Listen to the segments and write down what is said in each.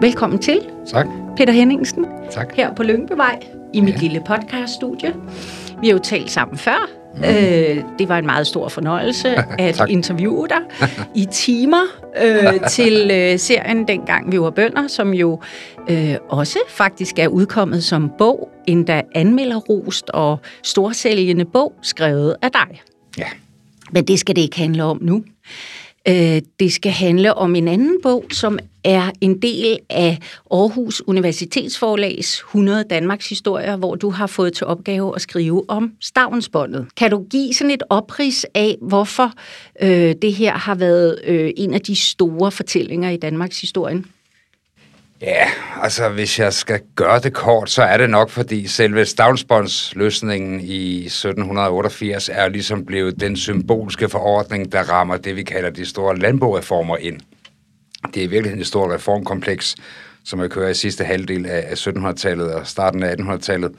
Velkommen til, Tak. Peter Henningsen, Tak. her på Lyngbevej i mit Ja. lille podcaststudie. Vi har jo talt sammen før. Mm. Øh, det var en meget stor fornøjelse at interviewe dig i timer øh, til øh, serien Dengang vi var bønder, som jo øh, også faktisk er udkommet som bog, endda anmelderrost og storsælgende bog, skrevet af dig. Ja. Men det skal det ikke handle om nu. Øh, Det skal handle om en anden bog, som er en del af Aarhus Universitetsforlags 100 Danmarks historier, hvor du har fået til opgave at skrive om stavnsbåndet. Kan du give sådan et oprids af, hvorfor øh, det her har været øh, en af de store fortællinger i Danmarks historie? Ja, altså hvis jeg skal gøre det kort, så er det nok, fordi selve stavnsbåndsløsningen i 1788 er ligesom blevet den symbolske forordning, der rammer det, vi kalder de store landboreformer ind. Det er i virkeligheden et stort reformkompleks, som jeg kører i sidste halvdel af 1700-tallet og starten af 1800-tallet.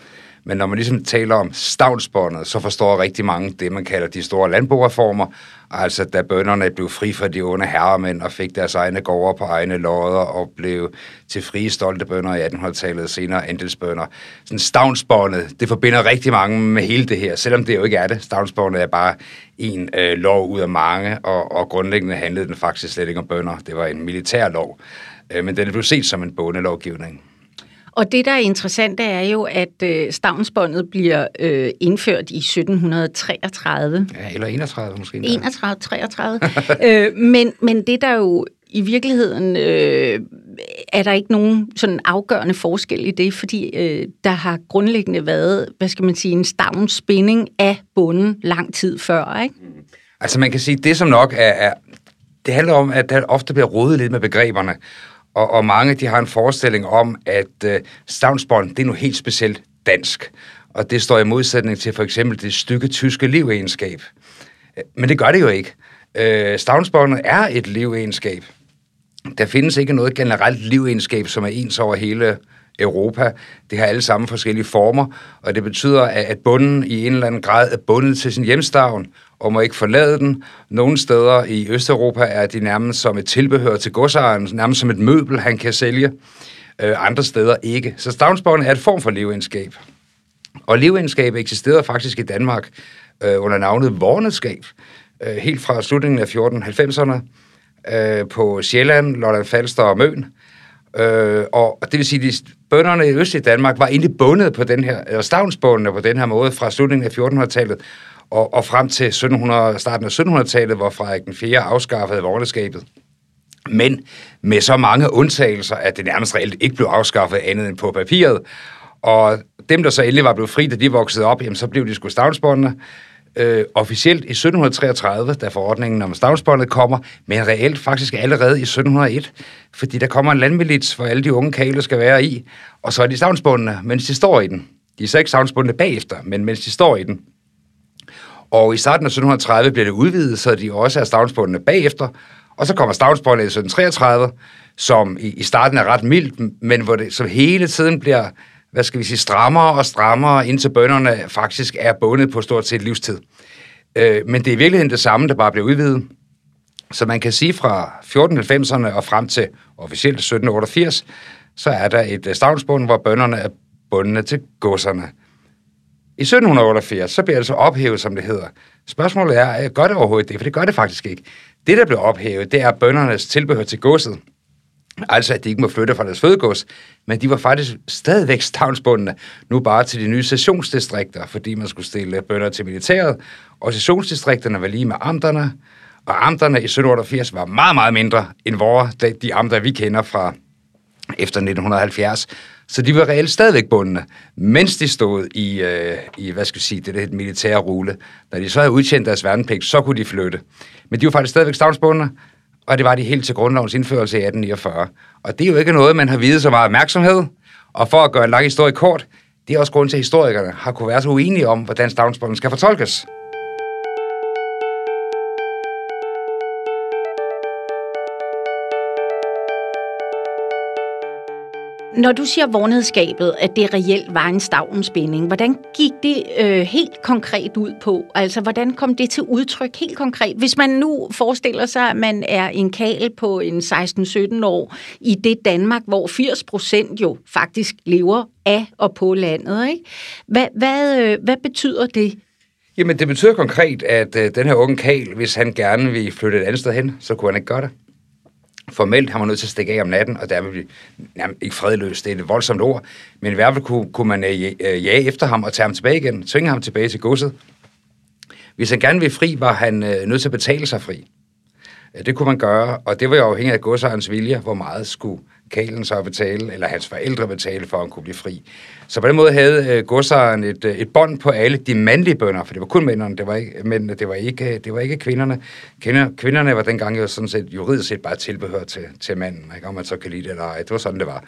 Men når man ligesom taler om stavnsbåndet, så forstår rigtig mange det, man kalder de store landboreformer. Altså da bønderne blev fri fra de onde herremænd og fik deres egne gårde på egne lodder og blev til frie, stolte bønder i 1800-tallet, senere andelsbønder. Sådan stavnsbåndet, det forbinder rigtig mange med hele det her, selvom det jo ikke er det. Stavnsbåndet er bare en øh, lov ud af mange, og, og grundlæggende handlede den faktisk slet ikke om bønder. Det var en militær lov, øh, men den blev set som en bondelovgivning. Og det, der er interessant, er jo, at øh, stavnsbåndet bliver øh, indført i 1733. Ja, eller 31 måske. endda. 31, 33. øh, men, men det der jo i virkeligheden øh, er der ikke nogen sådan afgørende forskel i det, fordi øh, der har grundlæggende været, hvad skal man sige, en stavnsspænding af bunden lang tid før, ikke? Altså man kan sige, det som nok er, er det handler om, at der ofte bliver rodet lidt med begreberne, og, og mange de har en forestilling om, at øh, stavnsbånd, det er nu helt specielt dansk, og det står i modsætning til for eksempel det stykke tyske livegenskab. Øh, men det gør det jo ikke. Øh, stavnsbåndet er et livegenskab. Der findes ikke noget generelt livegenskab, som er ens over hele Europa. Det har alle sammen forskellige former, og det betyder, at bunden i en eller anden grad er bundet til sin hjemstavn og må ikke forlade den. Nogle steder i Østeuropa er de nærmest som et tilbehør til godsejeren, nærmest som et møbel, han kan sælge. Øh, andre steder ikke. Så stavnsborgen er et form for leveindskab. Og leveindskab eksisterede faktisk i Danmark øh, under navnet vorneskab, øh, helt fra slutningen af 1490'erne øh, på Sjælland, Lolland Falster og Møn. Øh, og og det vil sige, at bønderne i Øst i Danmark var egentlig bundet på den her, eller stavnsbundne på den her måde fra slutningen af 1400-tallet og, og frem til 1700, starten af 1700-tallet, hvor Frederik den 4. afskaffede vorneskabet. Men med så mange undtagelser, at det nærmest reelt ikke blev afskaffet andet end på papiret. Og dem, der så endelig var blevet fri, da de voksede op, jamen, så blev de sgu stavnsbåndene. Øh, officielt i 1733, da forordningen om stavnsbåndet kommer, men reelt faktisk allerede i 1701, fordi der kommer en landmilits, hvor alle de unge kale skal være i, og så er de stavnsbåndene, mens de står i den. De er så ikke stavnsbåndene bagefter, men mens de står i den. Og i starten af 1730 bliver det udvidet, så de også er stavnsbåndene bagefter. Og så kommer stavnsbåndet i 1733, som i, i starten er ret mildt, men hvor det som hele tiden bliver, hvad skal vi sige, strammere og strammere, indtil bønderne faktisk er bundet på stort set livstid. Øh, men det er i virkeligheden det samme, der bare bliver udvidet. Så man kan sige fra 1490'erne og frem til officielt 1788, så er der et øh, stavnsbund, stavnsbånd, hvor bønderne er bundne til godserne. I 1788, så bliver det altså ophævet, som det hedder. Spørgsmålet er, gør det overhovedet det? For det gør det faktisk ikke. Det, der bliver ophævet, det er bøndernes tilbehør til godset. Altså, at de ikke må flytte fra deres fødegods, men de var faktisk stadigvæk stavnsbundne, nu bare til de nye sessionsdistrikter, fordi man skulle stille bønder til militæret, og sessionsdistrikterne var lige med amterne, og amterne i 1788 var meget, meget mindre end vores, de, de amter, vi kender fra efter 1970. Så de var reelt stadigvæk bundne, mens de stod i, øh, i hvad skal jeg sige, det der militære rule. Når de så havde udtjent deres værnepligt, så kunne de flytte. Men de var faktisk stadigvæk stavnsbundne, og det var de helt til grundlovens indførelse i 1849. Og det er jo ikke noget, man har videt så meget opmærksomhed. Og for at gøre en lang historie kort, det er også grund til, at historikerne har kunne være så uenige om, hvordan stavnsbunden skal fortolkes. Når du siger vornedskabet, at det reelt var en stavnspænding, hvordan gik det øh, helt konkret ud på? Altså, hvordan kom det til udtryk helt konkret? Hvis man nu forestiller sig, at man er en kal på en 16-17 år i det Danmark, hvor 80 procent jo faktisk lever af og på landet, ikke? Hvad, hvad, øh, hvad betyder det? Jamen, det betyder konkret, at øh, den her unge kal, hvis han gerne vil flytte et andet sted hen, så kunne han ikke gøre det formelt har man nødt til at stikke af om natten, og dermed blive jamen, ikke fredløs, det er et voldsomt ord, men i hvert fald kunne, kunne man øh, jage efter ham og tage ham tilbage igen, tvinge ham tilbage til godset. Hvis han gerne ville fri, var han øh, nødt til at betale sig fri. Det kunne man gøre, og det var jo afhængigt af godsejernes vilje, hvor meget skulle Kalen så betale, eller hans forældre betale, for at han kunne blive fri. Så på den måde havde øh, godsejeren et, øh, et bånd på alle de mandlige bønder, for det var kun mændene, det var ikke, mændene, det var ikke, øh, det var ikke kvinderne. Kvinder, kvinderne var dengang jo sådan set juridisk set bare tilbehør til, til manden, ikke? om man så kan lide det eller ej. Det var sådan, det var.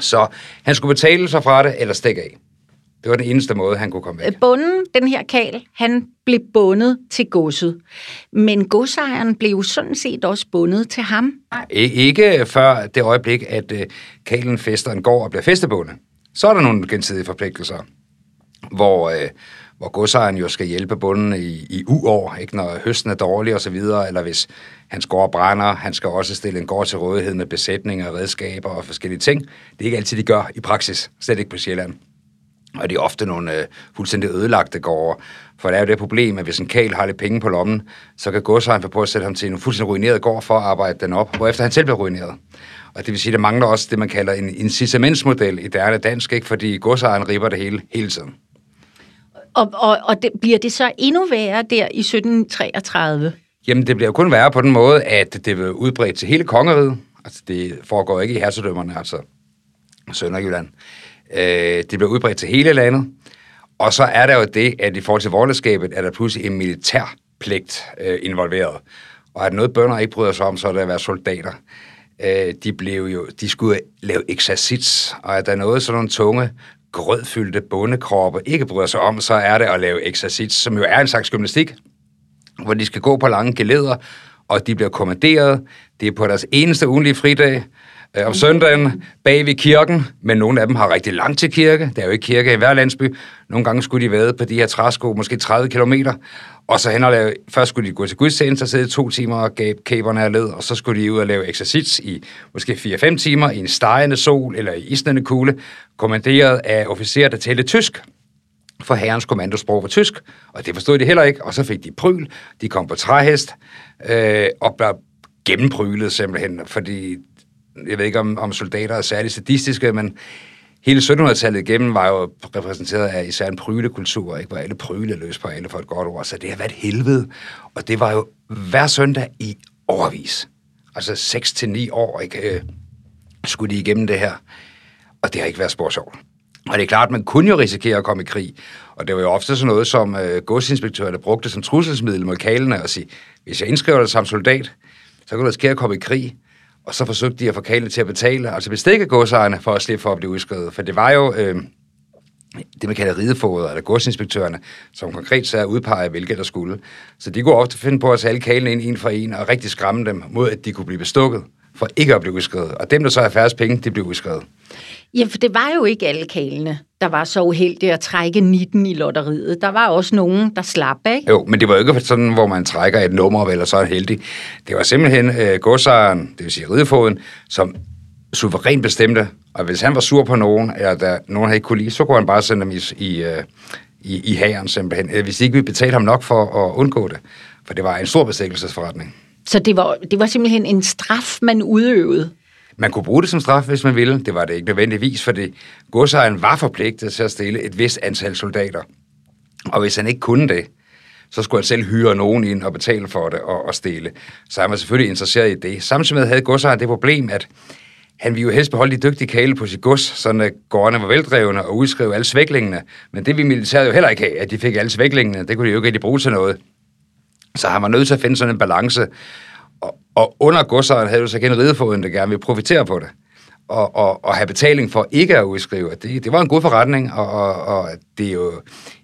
Så han skulle betale sig fra det, eller stikke af. Det var den eneste måde, han kunne komme væk. Bunden, den her kal, han blev bundet til godset. Men godsejeren blev sådan set også bundet til ham. Ikke før det øjeblik, at uh, kalen fester en gård og bliver festebundet. Så er der nogle gensidige forpligtelser, hvor, uh, hvor godsejeren jo skal hjælpe bunden i, i uår, ikke? når høsten er dårlig og så videre, eller hvis hans gård brænder, han skal også stille en gård til rådighed med besætninger, redskaber og forskellige ting. Det er ikke altid, de gør i praksis, slet ikke på Sjælland. Og det er ofte nogle øh, fuldstændig ødelagte gårde. For det er jo det problem, at hvis en kæl har lidt penge på lommen, så kan godsejeren få på at sætte ham til en fuldstændig ruineret gård for at arbejde den op, hvorefter han selv bliver ruineret. Og det vil sige, at der mangler også det, man kalder en incitamentsmodel i derne dansk, ikke? fordi godsejeren ripper det hele hele tiden. Og, og, og det, bliver det så endnu værre der i 1733? Jamen, det bliver jo kun værre på den måde, at det vil udbredt til hele kongeriget. Altså, det foregår ikke i hertugdømmerne, altså Sønderjylland. Øh, det bliver udbredt til hele landet. Og så er der jo det, at i forhold til voldeskabet, er der pludselig en militær pligt øh, involveret. Og at noget bønder ikke bryder sig om, så er det at være soldater. Øh, de, blev jo, de skulle lave exercits, og at der er noget sådan nogle tunge, grødfyldte bondekroppe ikke bryder sig om, så er det at lave exercits, som jo er en slags gymnastik, hvor de skal gå på lange geleder, og de bliver kommanderet. Det er på deres eneste ugenlige fridag, Øh, om søndagen bag ved kirken, men nogle af dem har rigtig langt til kirke. Der er jo ikke kirke i hver landsby. Nogle gange skulle de være på de her træsko, måske 30 km. Og så hen og lave, først skulle de gå til gudstjeneste og sidde to timer og gabe kæberne af led, og så skulle de ud og lave eksercits i måske 4-5 timer i en stegende sol eller i isnende kugle, kommanderet af officerer, der talte tysk for herrens kommandosprog var tysk, og det forstod de heller ikke, og så fik de pryl, de kom på træhest, øh, og blev gennemprylet simpelthen, fordi jeg ved ikke, om, om soldater er særlig sadistiske, men hele 1700-tallet igennem var jo repræsenteret af især en prylekultur, ikke? hvor alle pryle løs på alle for et godt ord, så det har været helvede. Og det var jo hver søndag i overvis. Altså 6-9 år, ikke? Øh, skulle de igennem det her. Og det har ikke været spor sjovt. Og det er klart, at man kunne jo risikere at komme i krig. Og det var jo ofte sådan noget, som øh, godsinspektørerne brugte som trusselsmiddel mod kalene og sige, hvis jeg indskriver dig som soldat, så kan du risikere at komme i krig og så forsøgte de at få Kale til at betale, altså bestikke godsejerne for at slippe for at blive udskrevet. For det var jo øh, det, man kalder ridefoder, eller godsinspektørerne, som konkret så udpege, hvilke der skulle. Så de kunne ofte finde på at tage alle kalene ind en for en, og rigtig skræmme dem mod, at de kunne blive bestukket for ikke at blive udskrevet. Og dem, der så har færre penge, de blev udskrevet. Ja, for det var jo ikke alle kalene, der var så uheldige at trække 19 i lotteriet. Der var også nogen, der slap, ikke? Jo, men det var jo ikke sådan, hvor man trækker et nummer, eller så er heldig. Det var simpelthen øh, godsejeren, det vil sige ridefoden, som suverænt bestemte, og hvis han var sur på nogen, eller der, nogen havde ikke kunne lide, så kunne han bare sende dem i, i, øh, i, i hæren simpelthen. Hvis de ikke ville betale ham nok for at undgå det. For det var en stor bestikkelsesforretning. Så det var, det var simpelthen en straf, man udøvede? Man kunne bruge det som straf, hvis man ville. Det var det ikke nødvendigvis, fordi godsejeren var forpligtet til at stille et vist antal soldater. Og hvis han ikke kunne det, så skulle han selv hyre nogen ind og betale for det og, og stille. Så han var selvfølgelig interesseret i det. Samtidig med havde godsejeren det problem, at han ville jo helst beholde de dygtige kale på sit gods, så at gårdene var veldrevne og udskrive alle svæklingene. Men det ville militæret jo heller ikke have, at de fik alle svæklingene. Det kunne de jo ikke rigtig bruge til noget. Så han var nødt til at finde sådan en balance. Og, under godsejeren havde du så igen ridefoden, der gerne ville profitere på det. og, og, og have betaling for ikke at udskrive. Det, det var en god forretning, og, og, og det er jo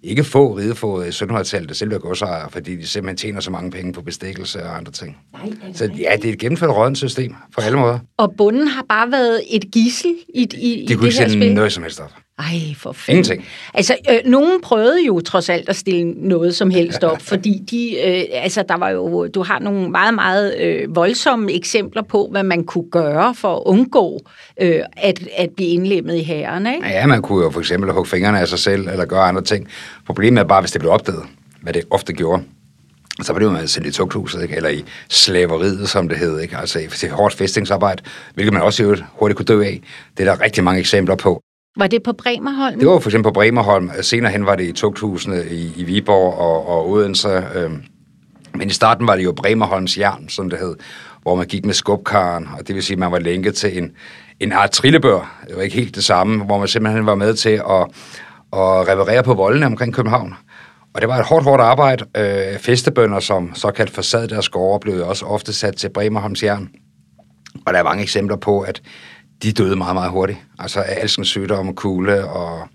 ikke få ridefåede i 1700-tallet, der selv bliver godsejere, fordi de simpelthen tjener så mange penge på bestikkelse og andre ting. Nej, så ja, det er et gennemført rådent system på alle måder. Og bunden har bare været et gissel i, i, de i det kunne ikke sende noget som helst op. Ej, for fint. Ingenting. Altså, øh, nogen prøvede jo trods alt at stille noget som helst op, fordi de, øh, altså, der var jo, du har nogle meget, meget øh, voldsomme eksempler på, hvad man kunne gøre for at undgå øh, at, at blive indlemmet i hæren, ikke? Ja, man kunne jo for eksempel hugge fingrene af sig selv, eller gøre andre ting. Problemet er bare, hvis det blev opdaget, hvad det ofte gjorde, så var det jo med at sende i tugthuset, ikke? eller i slaveriet, som det hed, ikke? altså til hårdt fæstningsarbejde, hvilket man også hurtigt kunne dø af. Det er der rigtig mange eksempler på. Var det på Bremerholm? Det var for eksempel på Bremerholm. Senere hen var det i tugthusene i, i Viborg og, og Odense. Øh. Men i starten var det jo Bremerholms jern, som det hed, hvor man gik med skubkaren, og det vil sige, at man var lænket til en, en art trillebør. Det var ikke helt det samme, hvor man simpelthen var med til at, at reparere på voldene omkring København. Og det var et hårdt, hårdt arbejde. Øh, festebønder, som såkaldt forsad deres gårde, blev også ofte sat til Bremerholms jern. Og der er mange eksempler på, at de døde meget, meget hurtigt. Altså af alskens sygdomme, kugle og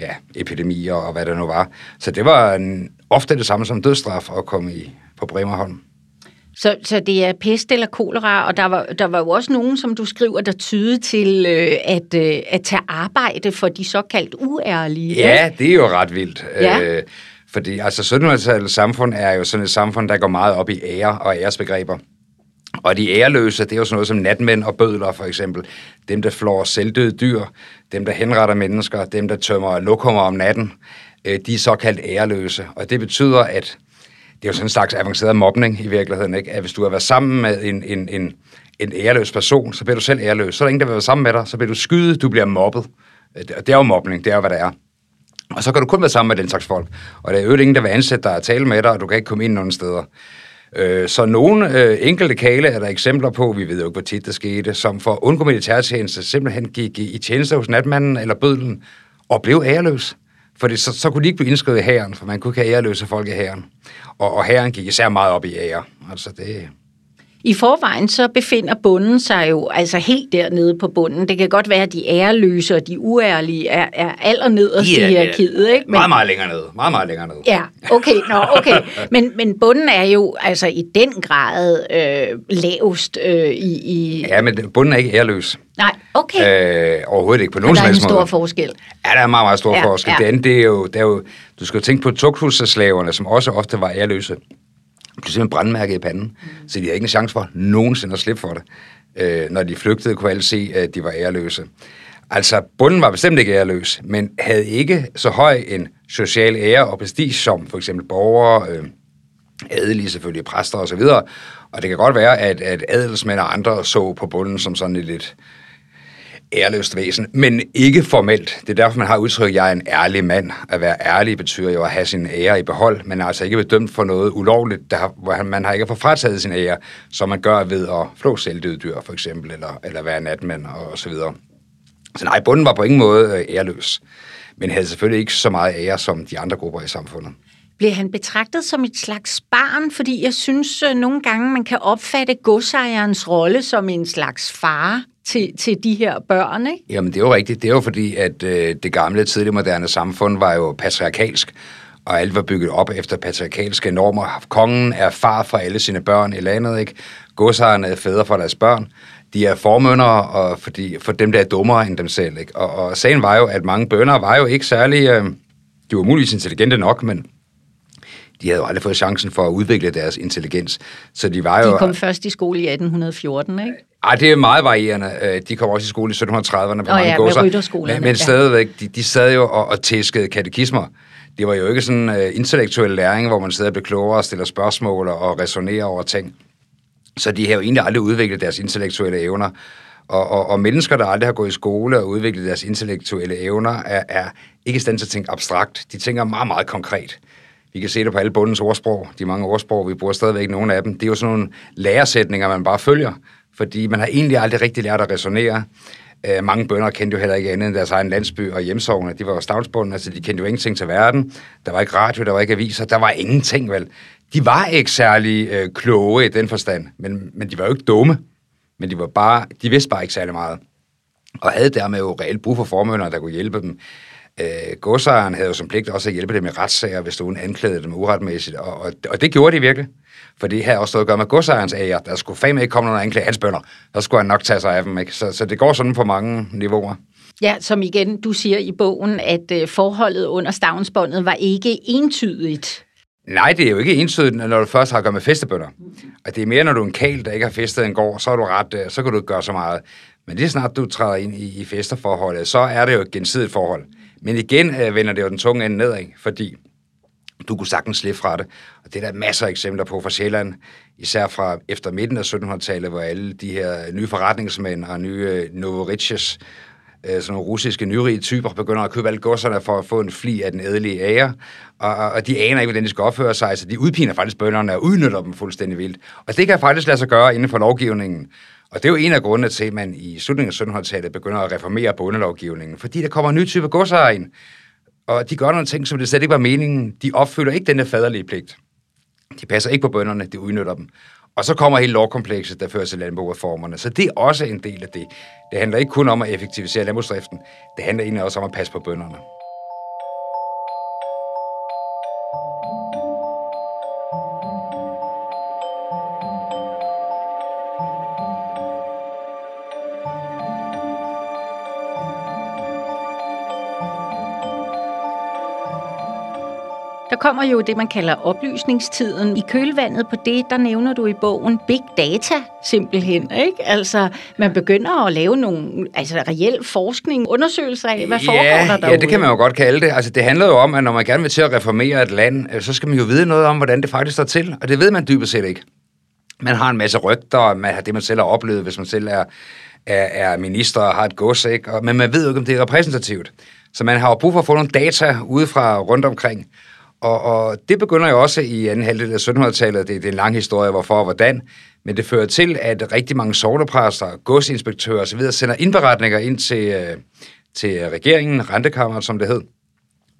ja, epidemier og hvad det nu var. Så det var en, ofte det samme som dødsstraf at komme i, på Bremerholm. Så, så det er pest eller kolera, og der var, der var jo også nogen, som du skriver, der tyder til øh, at, øh, at tage arbejde for de såkaldt uærlige. Ja, ikke? det er jo ret vildt. Ja. Øh, fordi altså 1700-tallets samfund er jo sådan et samfund, der går meget op i ære og æresbegreber. Og de æreløse, det er jo sådan noget som natmænd og bødler for eksempel. Dem, der flår selvdøde dyr, dem, der henretter mennesker, dem, der tømmer lokummer om natten, øh, de er såkaldt æreløse. Og det betyder, at det er jo sådan en slags avanceret mobning i virkeligheden, ikke? at hvis du har været sammen med en, en, en, en æreløs person, så bliver du selv æreløs. Så er der ingen, der vil være sammen med dig, så bliver du skydet, du bliver mobbet. Øh, det er jo mobning, det er jo, hvad det er. Og så kan du kun være sammen med den slags folk. Og der er jo ingen, der vil ansætte dig og tale med dig, og du kan ikke komme ind nogen steder. Øh, så nogle øh, enkelte kale er der eksempler på, vi ved jo ikke, hvor tit det skete, som for at undgå militærtjeneste simpelthen gik i tjeneste hos natmanden eller bødlen og blev æreløs. For så, så kunne de ikke blive indskrevet i hæren, for man kunne ikke have æreløse folk i hæren. Og, og hæren gik især meget op i ære. Altså det, i forvejen så befinder bunden sig jo altså helt dernede på bunden. Det kan godt være, at de æreløse og de uærlige er, er allernederst yeah, i hierarkiet. Ikke? Men, meget, meget længere ned. Meget, meget længere ned. Ja, okay. Nå, okay. Men, men bunden er jo altså i den grad øh, lavest øh, i, i... Ja, men bunden er ikke æreløs. Nej, okay. Øh, overhovedet ikke på nogen måde. Der er en stor forskel. Ja, der er en meget, meget stor ja, forskel. Ja. Det andet, det er, jo, det er jo... Du skal jo tænke på tugthuseslaverne, som også ofte var æreløse blev simpelthen brandmærket i panden, mm. så de havde ikke en chance for nogensinde at slippe for det. Øh, når de flygtede, kunne alle se, at de var æreløse. Altså, bunden var bestemt ikke æreløs, men havde ikke så høj en social ære og prestige som for eksempel borgere, øh, adelige selvfølgelig, præster osv. Og, og det kan godt være, at, at adelsmænd og andre så på bunden som sådan et lidt ærløst væsen, men ikke formelt. Det er derfor, man har udtrykket, at jeg er en ærlig mand. At være ærlig betyder jo at have sin ære i behold, men altså ikke bedømt for noget ulovligt, der, hvor man har ikke fået frataget sin ære, som man gør ved at flå selvdøde dyr, for eksempel, eller, eller være natmand og så videre. Så nej, bunden var på ingen måde øh, ærløs, men havde selvfølgelig ikke så meget ære som de andre grupper i samfundet. Bliver han betragtet som et slags barn? Fordi jeg synes at nogle gange, man kan opfatte godsejerens rolle som en slags far til, til de her børn, ikke? Jamen, det er jo rigtigt. Det er jo fordi, at øh, det gamle, tidlige moderne samfund var jo patriarkalsk, og alt var bygget op efter patriarkalske normer. Kongen er far for alle sine børn i landet, ikke? Godsejerne er fædre for deres børn. De er formøndere og fordi, for dem, der er dummere end dem selv, ikke? Og, og sagen var jo, at mange bønder var jo ikke særlig... Øh, de var muligvis intelligente nok, men de havde jo aldrig fået chancen for at udvikle deres intelligens. Så de var jo... De kom først i skole i 1814, ikke? Ej, det er meget varierende. Øh, de kom også i skole i 1730'erne på oh, mange ja, med Men, men stadigvæk, de, de sad jo og, og tæskede katekismer. Det var jo ikke sådan uh, intellektuel læring, hvor man sidder og bliver klogere og stiller spørgsmål og resonerer over ting. Så de har jo egentlig aldrig udviklet deres intellektuelle evner. Og, og, og mennesker, der aldrig har gået i skole og udviklet deres intellektuelle evner, er, er ikke i stand til at tænke abstrakt. De tænker meget, meget konkret. Vi kan se det på alle bundens ordsprog. De mange ordsprog, vi bruger stadigvæk nogle af dem. Det er jo sådan nogle læresætninger, man bare følger fordi man har egentlig aldrig rigtig lært at resonere. Uh, mange bønder kendte jo heller ikke andet end deres egen landsby og hjemsovne. De var jo stavnsbundne, altså de kendte jo ingenting til verden. Der var ikke radio, der var ikke aviser, der var ingenting vel. De var ikke særlig øh, kloge i den forstand, men, men de var jo ikke dumme. Men de, var bare, de vidste bare ikke særlig meget. og havde dermed jo reelt brug for formønder, der kunne hjælpe dem. Øh, godsejeren havde jo som pligt også at hjælpe dem i retssager, hvis nogen anklagede dem uretmæssigt, og, og, og det gjorde de virkelig. For det havde også noget at gøre med godsejerens æger. Der skulle fandme ikke komme nogen anklage hans bønder. Der skulle han nok tage sig af dem. Ikke? Så, så det går sådan på mange niveauer. Ja, som igen, du siger i bogen, at øh, forholdet under stavnsbåndet var ikke entydigt. Nej, det er jo ikke entydigt, når du først har at gøre med festebønder. Og det er mere, når du er en kæl, der ikke har festet en gård, så er du ret, øh, så kan du ikke gøre så meget. Men lige snart du træder ind i, i festerforholdet, så er det jo et gensidigt forhold. Men igen øh, vender det jo den tunge ende nedad, fordi du kunne sagtens slippe fra det. Og det er der masser af eksempler på fra Sjælland, især fra efter midten af 1700-tallet, hvor alle de her nye forretningsmænd og nye øh, Novoriches, øh, sådan nogle russiske nyrige typer, begynder at købe alle godserne for at få en fli af den ædelige ære, og, og de aner ikke, hvordan de skal opføre sig, så de udpiner faktisk bønderne og udnytter dem fuldstændig vildt. Og det kan faktisk lade sig gøre inden for lovgivningen. Og det er jo en af grundene til, at man i slutningen af 1700-tallet begynder at reformere bondelovgivningen, fordi der kommer en ny type godsejere ind, og de gør nogle ting, som det slet ikke var meningen. De opfylder ikke den der faderlige pligt. De passer ikke på bønderne, de udnytter dem. Og så kommer hele lovkomplekset, der fører til landbrugreformerne. Så det er også en del af det. Det handler ikke kun om at effektivisere landbrugsdriften. Det handler egentlig også om at passe på bønderne. Kommer jo det, man kalder oplysningstiden. I kølvandet på det, der nævner du i bogen big data simpelthen. Ikke? Altså, man begynder at lave nogle altså, reel forskning, undersøgelser af, hvad ja, foregår der derude. Ja, det kan man jo godt kalde det. Altså, det handler jo om, at når man gerne vil til at reformere et land, øh, så skal man jo vide noget om, hvordan det faktisk står til. Og det ved man dybest set ikke. Man har en masse rygter, man har det, man selv har oplevet, hvis man selv er, er, er minister og har et gods, ikke? Og, men man ved jo ikke, om det er repræsentativt. Så man har jo brug for at få nogle data udefra rundt omkring. Og, og det begynder jo også i anden halvdel af 1700-tallet. Det, det er en lang historie, hvorfor og hvordan. Men det fører til, at rigtig mange sovnepræster, godsinspektører osv. sender indberetninger ind til, øh, til regeringen, rentekammeret som det hed,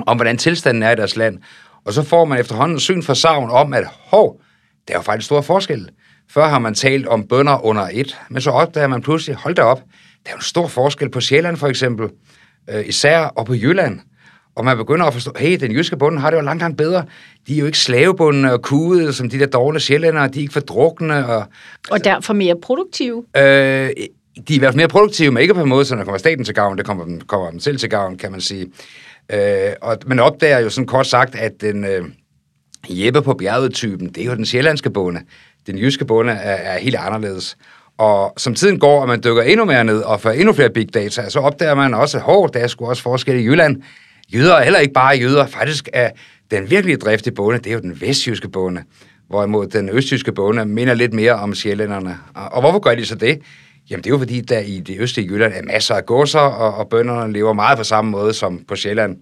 om hvordan tilstanden er i deres land. Og så får man efterhånden syn for savn om, at hov, der er jo faktisk stor forskel. Før har man talt om bønder under et, men så opdager man pludselig, hold da op, der er jo en stor forskel på Sjælland for eksempel, øh, især og på Jylland. Og man begynder at forstå, hey, den jyske bonde har det jo langt, langt bedre. De er jo ikke slavebundne og kugede, som de der dårlige sjællændere, de er ikke fordrukne. Og, og derfor mere produktive. Øh, de er i hvert fald mere produktive, men ikke på en måde, så der kommer staten til gavn, det kommer dem, kommer dem selv til gavn, kan man sige. Øh, og man opdager jo sådan kort sagt, at den øh, Jeppe på bjerget-typen, det er jo den sjællandske bonde. Den jyske bonde er, er helt anderledes. Og som tiden går, og man dykker endnu mere ned og får endnu flere big data, så opdager man også, at hov, der er sgu også forskel i Jylland jøder er heller ikke bare jøder. Faktisk er den virkelige driftige bonde, det er jo den vestjyske bonde. Hvorimod den østjyske bonde minder lidt mere om sjællænderne. Og hvorfor gør de så det? Jamen det er jo fordi, der i det østlige Jylland er masser af godser, og, og bønderne lever meget på samme måde som på Sjælland.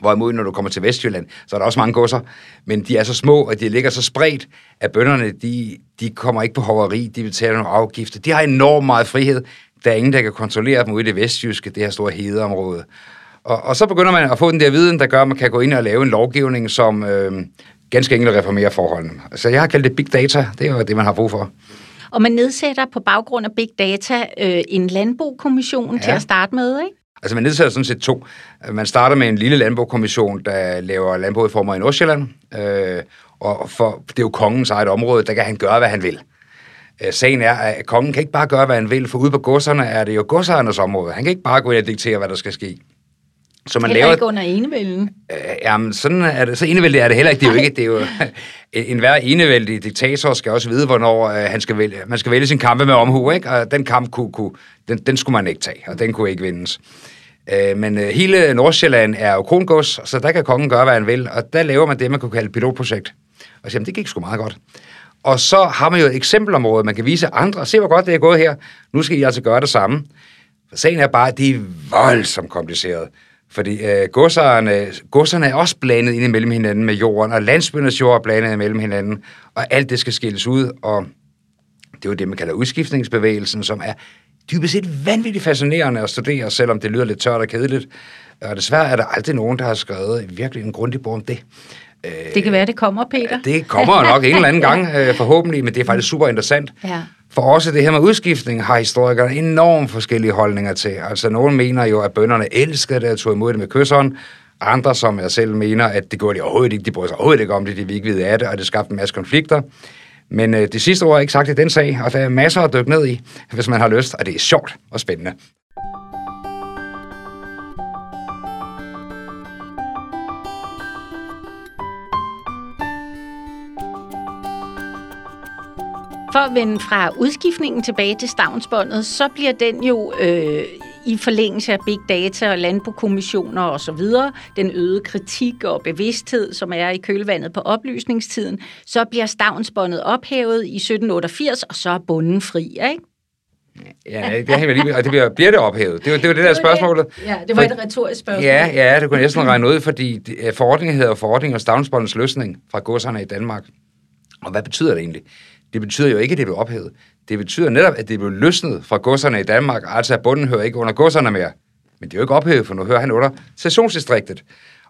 Hvorimod, når du kommer til Vestjylland, så er der også mange godser, men de er så små, og de ligger så spredt, at bønderne, de, de kommer ikke på hoveri, de betaler nogle afgifter. De har enormt meget frihed. Der er ingen, der kan kontrollere dem ude i det vestjyske, det her store hedeområde. Og, og så begynder man at få den der viden, der gør, at man kan gå ind og lave en lovgivning, som øh, ganske enkelt reformerer forholdene. Så jeg har kaldt det big data. Det er jo det, man har brug for. Og man nedsætter på baggrund af big data øh, en landbokommission ja. til at starte med, ikke? Altså man nedsætter sådan set to. Man starter med en lille landbokommission, der laver landboreformer i Nordsjælland. Øh, og for, det er jo kongens eget område, der kan han gøre, hvad han vil. Øh, sagen er, at kongen kan ikke bare gøre, hvad han vil, for ude på godserne er det jo godsejernes område. Han kan ikke bare gå ind og diktere, hvad der skal ske. Så man heller laver, ikke under enevælden? Øh, jamen, sådan er det. Så enevældig er det heller ikke. Det er jo ikke, det er jo, en hver enevældig diktator skal også vide, hvornår øh, han skal vælge, man skal vælge sin kampe med omhu, ikke? Og den kamp kunne, kunne, den, den skulle man ikke tage, og den kunne ikke vindes. Øh, men øh, hele Nordsjælland er jo krongods, så der kan kongen gøre, hvad han vil, og der laver man det, man kunne kalde et pilotprojekt. Og så, jamen, det gik sgu meget godt. Og så har man jo et eksempelområde, man kan vise andre. Se, hvor godt det er gået her. Nu skal I altså gøre det samme. For sagen er bare, at det er voldsomt kompliceret. Fordi øh, godserne, godserne er også blandet ind imellem hinanden med jorden, og landsbyndernes jord er blandet imellem hinanden, og alt det skal skilles ud, og det er jo det, man kalder udskiftningsbevægelsen, som er dybest set vanvittigt fascinerende at studere, selvom det lyder lidt tørt og kedeligt. Og desværre er der aldrig nogen, der har skrevet virkelig en grundig bog om det. Det kan være, det kommer, Peter. Det kommer nok en eller anden gang, øh, forhåbentlig, men det er faktisk super interessant. Ja. For også det her med udskiftning har historikere enormt forskellige holdninger til. Altså, nogen mener jo, at bønderne elskede det og tog imod det med kysseren. Andre, som jeg selv mener, at det går de overhovedet ikke. De bryder sig overhovedet ikke om det, de vil ikke vide af det, og det skabte en masse konflikter. Men øh, det sidste ord er ikke sagt i den sag, og der er masser at dykke ned i, hvis man har lyst, og det er sjovt og spændende. For at vende fra udskiftningen tilbage til stavnsbåndet, så bliver den jo øh, i forlængelse af big data og så videre, den øgede kritik og bevidsthed, som er i kølvandet på oplysningstiden, så bliver stavnsbåndet ophævet i 1788, og så er bunden fri, ikke? Ja, det hænger lige og det bliver, bliver det ophævet? Det var det, var det der spørgsmål. Ja, det var et retorisk spørgsmål. Ja, ja, det kunne næsten regne ud, fordi forordningen hedder forordning og stavnsbåndets løsning fra godserne i Danmark. Og hvad betyder det egentlig? Det betyder jo ikke, at det bliver ophævet. Det betyder netop, at det blev løsnet fra godserne i Danmark, altså at bunden hører ikke under godserne mere. Men det er jo ikke ophævet, for nu hører han under sessionsdistriktet.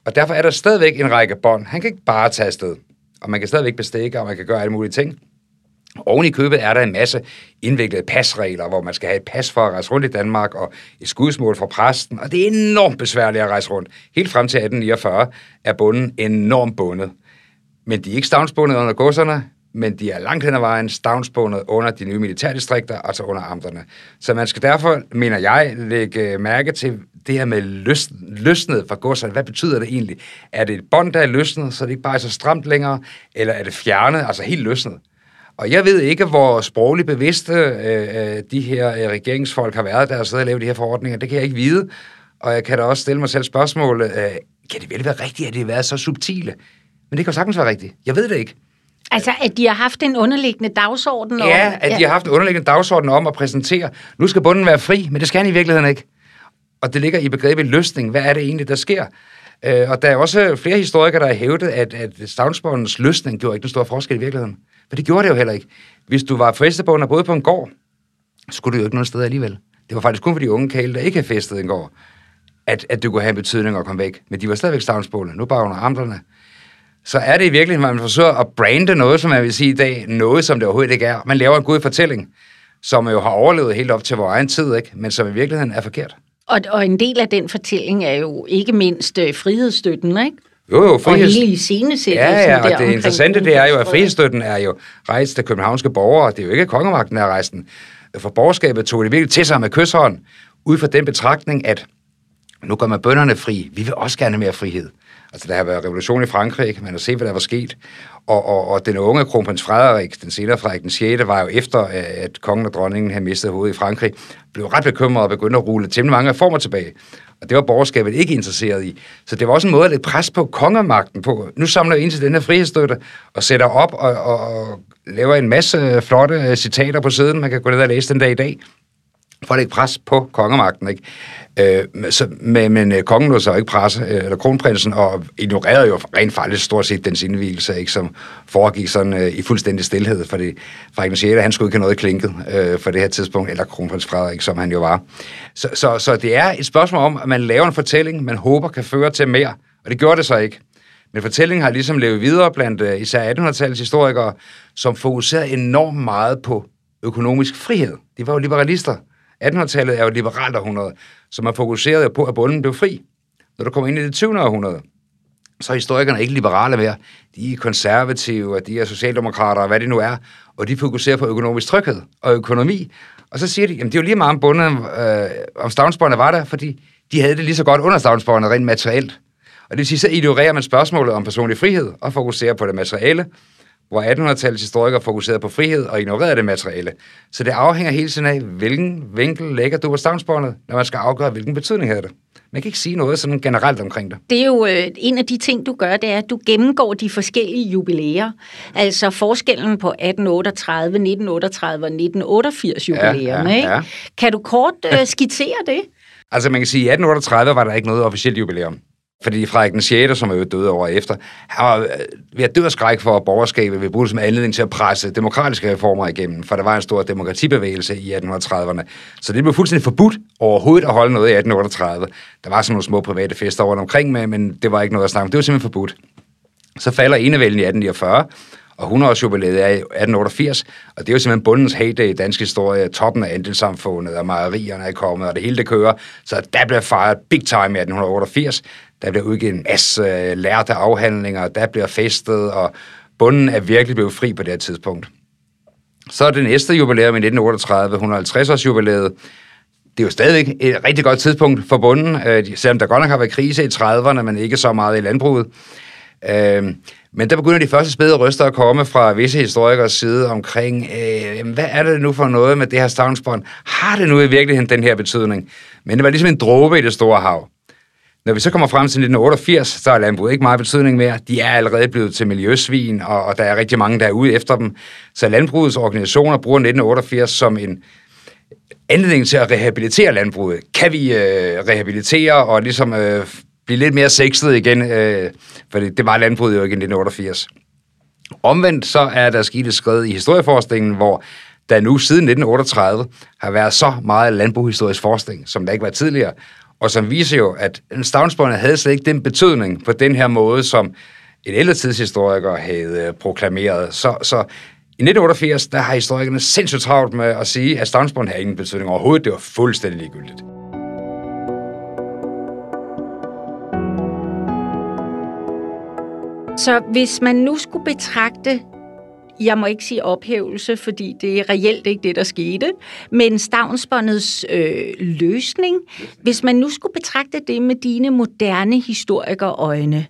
Og derfor er der stadigvæk en række bånd. Han kan ikke bare tage afsted. Og man kan stadigvæk bestikke, og man kan gøre alle mulige ting. Oven i købet er der en masse indviklede pasregler, hvor man skal have et pas for at rejse rundt i Danmark, og et skudsmål fra præsten, og det er enormt besværligt at rejse rundt. Helt frem til 1849 er bunden enormt bundet. Men de er ikke stavnsbundet under godserne, men de er langt hen ad vejen stavnsbundet under de nye militærdistrikter, altså under amterne. Så man skal derfor, mener jeg, lægge mærke til det her med løs, løsnet fra godserne. Hvad betyder det egentlig? Er det et bånd, der er løsnet, så det ikke bare er så stramt længere, eller er det fjernet, altså helt løsnet? Og jeg ved ikke, hvor sprogligt bevidste øh, øh de her øh, regeringsfolk har været, der har siddet og lavet de her forordninger. Det kan jeg ikke vide. Og jeg kan da også stille mig selv spørgsmålet, øh, kan det vel være rigtigt, at det har været så subtile? Men det kan jo sagtens være rigtigt. Jeg ved det ikke. Altså, at de har haft en underliggende dagsorden ja, om... Ja, at de har haft en underliggende dagsorden om at præsentere, nu skal bunden være fri, men det skal han i virkeligheden ikke. Og det ligger i begrebet løsning. Hvad er det egentlig, der sker? Øh, og der er også flere historikere, der har hævdet, at, at stavnsbåndens løsning gjorde ikke en stor forskel i virkeligheden. For det gjorde det jo heller ikke. Hvis du var fæstebånd og boede på en gård, skulle du jo ikke noget sted alligevel. Det var faktisk kun for de unge kæle, der ikke havde festet en gård, at, at det kunne have en betydning at komme væk. Men de var stadigvæk stavnsbåndet, nu bare under amterne så er det i virkeligheden, at man forsøger at brande noget, som man vil sige i dag, noget, som det overhovedet ikke er. Man laver en god fortælling, som jo har overlevet helt op til vores egen tid, ikke? men som i virkeligheden er forkert. Og, og en del af den fortælling er jo ikke mindst øh, frihedsstøtten, ikke? Jo, jo, friheds... Og hele iscenesættelsen Ja, ja, og det interessante det er jo, at frihedsstøtten er jo rejst til københavnske borgere. Det er jo ikke kongemagten, der er rejst den. For borgerskabet tog det virkelig til sig med kysshånd, ud fra den betragtning, at nu går man bønderne fri. Vi vil også gerne mere frihed. Altså, der har været revolution i Frankrig, man har set, hvad der var sket, og, og, og den unge kronprins Frederik, den senere Frederik den 6., var jo efter, at kongen og dronningen havde mistet hovedet i Frankrig, blev ret bekymret og begyndte at rulle temmelig mange reformer tilbage. Og det var borgerskabet ikke interesseret i. Så det var også en måde at lægge pres på kongemagten på. Nu samler vi ind til den her frihedsstøtte og sætter op og, og, og laver en masse flotte citater på siden. Man kan gå ned og læse den dag i dag for at lægge pres på kongemagten. Ikke? Øh, så, men, men øh, kongen lod sig ikke presse, øh, eller kronprinsen, og ignorerede jo rent faktisk stort set dens indvielse, ikke, som foregik sådan øh, i fuldstændig stillhed, fordi Frederik 6. han skulle ikke have noget klinket øh, for det her tidspunkt, eller kronprins Frederik, som han jo var. Så, så, så det er et spørgsmål om, at man laver en fortælling, man håber kan føre til mere, og det gjorde det så ikke. Men fortællingen har ligesom levet videre blandt øh, især 1800-tallets historikere, som fokuserede enormt meget på økonomisk frihed. De var jo liberalister. 1800-tallet er jo et liberalt århundrede, som har fokuseret på, at bunden blev fri. Når du kommer ind i det 20. århundrede, så er historikerne ikke liberale mere. De er konservative, og de er socialdemokrater, og hvad det nu er, og de fokuserer på økonomisk tryghed og økonomi. Og så siger de, at det er jo lige meget om bunden, øh, om stavnsbåndet var der, fordi de havde det lige så godt under stavnsbåndet rent materielt. Og det vil sige, så ignorerer man spørgsmålet om personlig frihed og fokuserer på det materielle, hvor 1800-tallets historikere fokuserede på frihed og ignorerede det materielle. Så det afhænger hele tiden af, hvilken vinkel lægger du på stavnsbåndet, når man skal afgøre, hvilken betydning har det. Man kan ikke sige noget sådan generelt omkring det. Det er jo øh, en af de ting, du gør, det er, at du gennemgår de forskellige jubilæer. Altså forskellen på 1838, 1938 og 1988 jubilæerne. Ja, ja, ja. Kan du kort øh, skitsere det? Altså man kan sige, at i 1838 var der ikke noget officielt jubilæum. Fordi Frederik den 6., som er jo døde over efter, han var øh, ved at dø af skræk for, at borgerskabet ville bruge det som anledning til at presse demokratiske reformer igennem, for der var en stor demokratibevægelse i 1830'erne. Så det blev fuldstændig forbudt overhovedet at holde noget i 1838. Der var sådan nogle små private fester rundt omkring med, men det var ikke noget at snakke om. Det var simpelthen forbudt. Så falder enevælden i 1849, og 100-årsjubilæet er i 1888, og det er jo simpelthen bundens heyday i dansk historie, toppen af andelssamfundet, og mejerierne er kommet, og det hele det kører, så der bliver fejret big time i 1888, der bliver udgivet en masse øh, lærte afhandlinger, der bliver festet, og bunden er virkelig blevet fri på det her tidspunkt. Så er det næste jubilæum i 1938, 150-års jubilæet, det er jo stadigvæk et rigtig godt tidspunkt for bunden, øh, selvom der godt nok har været krise i 30'erne, men ikke så meget i landbruget. Øh, men der begynder de første spæde røster at komme fra visse historikers side omkring, øh, hvad er det nu for noget med det her stavnsbånd? Har det nu i virkeligheden den her betydning? Men det var ligesom en dråbe i det store hav. Når vi så kommer frem til 1988, så er landbruget ikke meget betydning mere. De er allerede blevet til miljøsvin, og, og der er rigtig mange, der er ude efter dem. Så landbrugets organisationer bruger 1988 som en anledning til at rehabilitere landbruget. Kan vi øh, rehabilitere og ligesom øh, blive lidt mere sexet igen? Øh, for det, det var landbruget jo ikke i 1988. Omvendt så er der sket et skridt i historieforskningen, hvor der nu siden 1938 har været så meget landbrugshistorisk forskning, som der ikke var tidligere, og som viser jo, at stavnsbåndet havde slet ikke den betydning på den her måde, som en ældre tidshistoriker havde proklameret. Så, så i 1988, der har historikerne sindssygt travlt med at sige, at stavnsbånd har ingen betydning overhovedet. Det var fuldstændig ligegyldigt. Så hvis man nu skulle betragte jeg må ikke sige ophævelse, fordi det er reelt ikke det, der skete, men stavnsbåndets øh, løsning, hvis man nu skulle betragte det med dine moderne historikerøjne.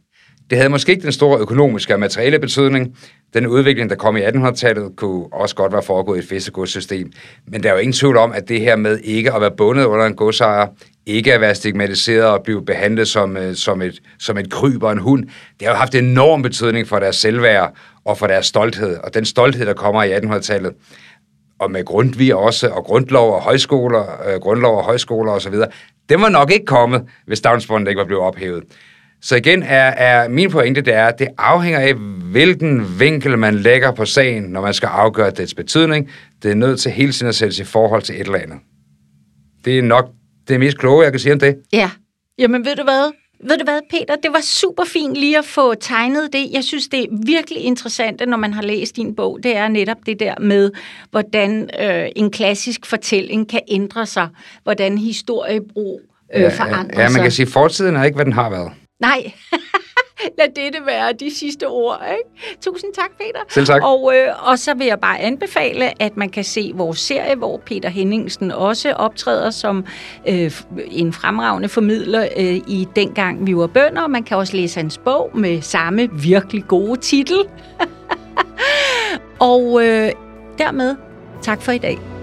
Det havde måske ikke den store økonomiske og materielle betydning. Den udvikling, der kom i 1800-tallet, kunne også godt være foregået i et fæstegodssystem. Men der er jo ingen tvivl om, at det her med ikke at være bundet under en godsejer, ikke at være stigmatiseret og blive behandlet som, øh, som, et, som et kryb og en hund, det har jo haft enorm betydning for deres selvværd og for deres stolthed. Og den stolthed, der kommer i 1800-tallet, og med Grundtvig også, og grundlov og højskoler, øh, grundlov og højskoler osv., den var nok ikke kommet, hvis stavnsbåndet ikke var blevet ophævet. Så igen er, er min pointe, det er, at det afhænger af, hvilken vinkel man lægger på sagen, når man skal afgøre dets betydning. Det er nødt til hele tiden at sættes i forhold til et eller andet. Det er nok det mest kloge, jeg kan sige om det. Ja. Jamen ved du hvad? Ved du hvad, Peter? Det var super fint lige at få tegnet det. Jeg synes, det er virkelig interessant, når man har læst din bog. Det er netop det der med, hvordan øh, en klassisk fortælling kan ændre sig. Hvordan historiebrug øh, ja, forandrer sig. Ja, man kan sige, at fortiden er ikke, hvad den har været. Nej, lad dette være de sidste ord. Ikke? Tusind tak, Peter. Selv tak. Og, øh, og så vil jeg bare anbefale, at man kan se vores serie, hvor Peter Henningsen også optræder som øh, en fremragende formidler øh, i Dengang vi var bønder. Man kan også læse hans bog med samme virkelig gode titel. og øh, dermed tak for i dag.